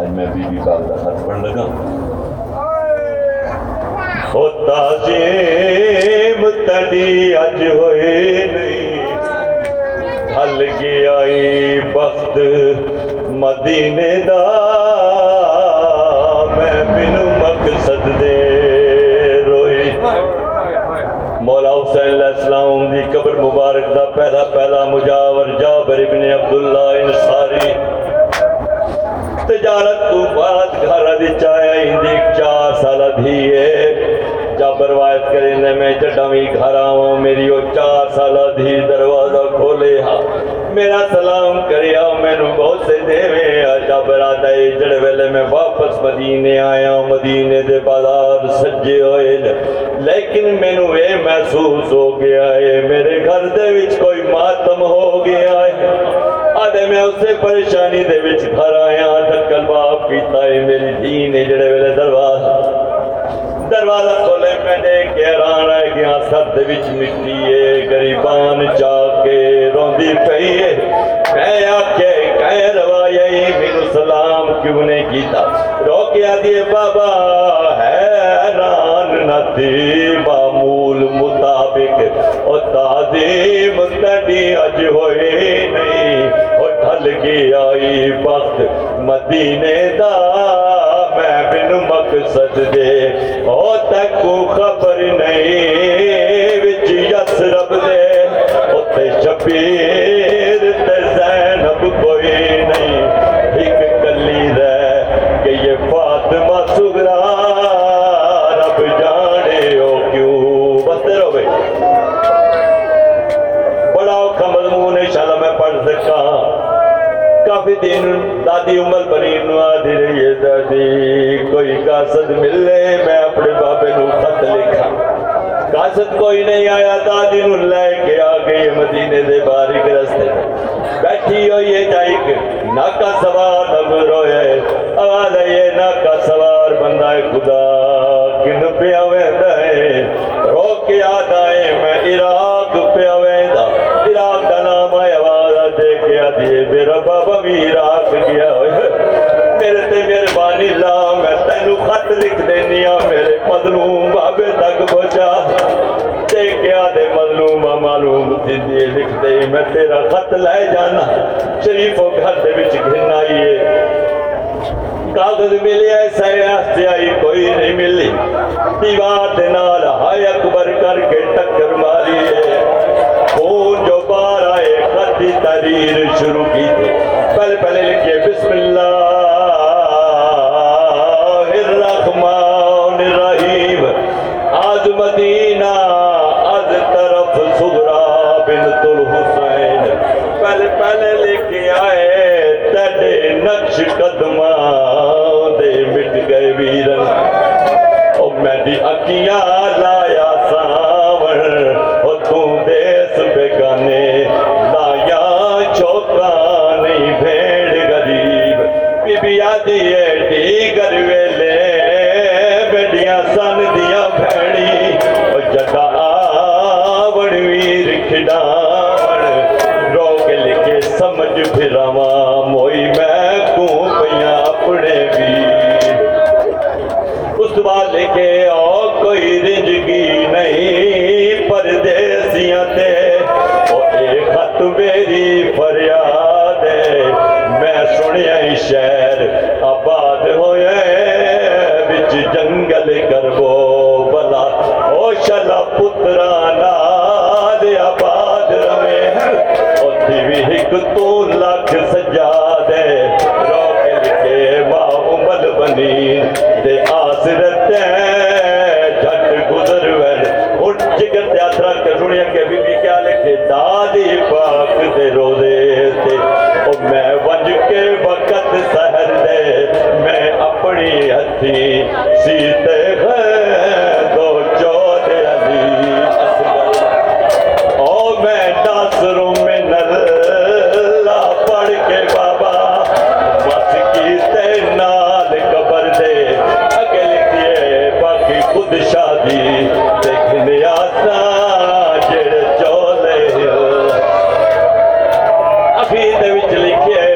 اج میں be be پاک کا خط پڑھ لگا۔ او تعظیم تڑی اج ہوئے نہیں۔ ہل گیا ای بخت مدینے دا۔ میں بن مقصد دے روئی۔ مولا حسین علیہ السلام دی قبر مبارک دا پہلا پہلا مجاور جابر ابن عبداللہ تجارت تو بعد گھر دی چایا ہندی چار سالہ دھیے جب روایت کرنے میں جڈامی گھر آواں، میری او چار سالہ دھی دروازہ کھولے ہاں۔ میرا سلام کریا ہاں، میں نو بہت سے دیوے ہاں۔ جب رات آئے جڑ ویلے میں واپس مدینے آیا، مدینے دے بازار سجے ہوئے۔ لیکن میں نو اے محسوس ہو گیا ہے، میرے گھر دے وچ کوئی ماتم ہو گیا ہے۔ آدھے میں اسے پریشانی دے وچ گھر آیا ڈھکل باپ کیتا ہے، میری دھی نے جڑے ویلے دروازہ۔ دروازہ کھولے میں نے گہران رہ گیا سر دے وچ مٹی ہے، گریبان چا کے روندی پئی ہے۔ میں آکے کہہ روائی میرے سلام کیوں نہیں کیتا؟ رو کے آدھیے، بابا، حیران نہ تھی معمول او تعظیم اج ہوئے نہیں۔ او ڈھل گئی آئی وقت مدینے دا میں بن مقصد دے۔ او تک کو خبر کافی دن دادی عمر بنی نو آدھی رہی ہے دادی۔ کوئی قاصد ملے، میں اپنے بابے نو خط لکھا۔ قاصد کوئی نہیں آیا، دادی نو لے کے آ گئی مدینے دے باریک رستے بیٹھی ہوئی ہے جائی کے۔ ناکا سوار نب روئے۔ آواز ہے یہ ناکا سوار بندہ خدا۔ کن پہ آوے ہے؟ رو کے آد میں عراق خط لکھ دینی ہاں میرے مظلوم بابے تک پہنچا تے کیا دے مظلوم معلوم تھی لکھ دے میں تیرا خط لے جانا شریف و گھر دے وچ گھن آئیے کاغذ ملی ایسا آستے آئی کوئی نہیں ملی دیوار دے نال ہائے اکبر کر کے ٹکر ماری ہے خون جو بار آئے خطی تحریر شروع کی تھی پہلے پہلے لکھئے بسم اللہ بی بی گر ویلے بیڈیاں سن دیا بھیڑی او جگہ آوڑ ویر کھڑاوڑ روگ لکھے سمجھ پھراواں بچ جنگل کرو بلا او شلا پترانا دے آباد روے او دیوی ہک تو کافی دے وچ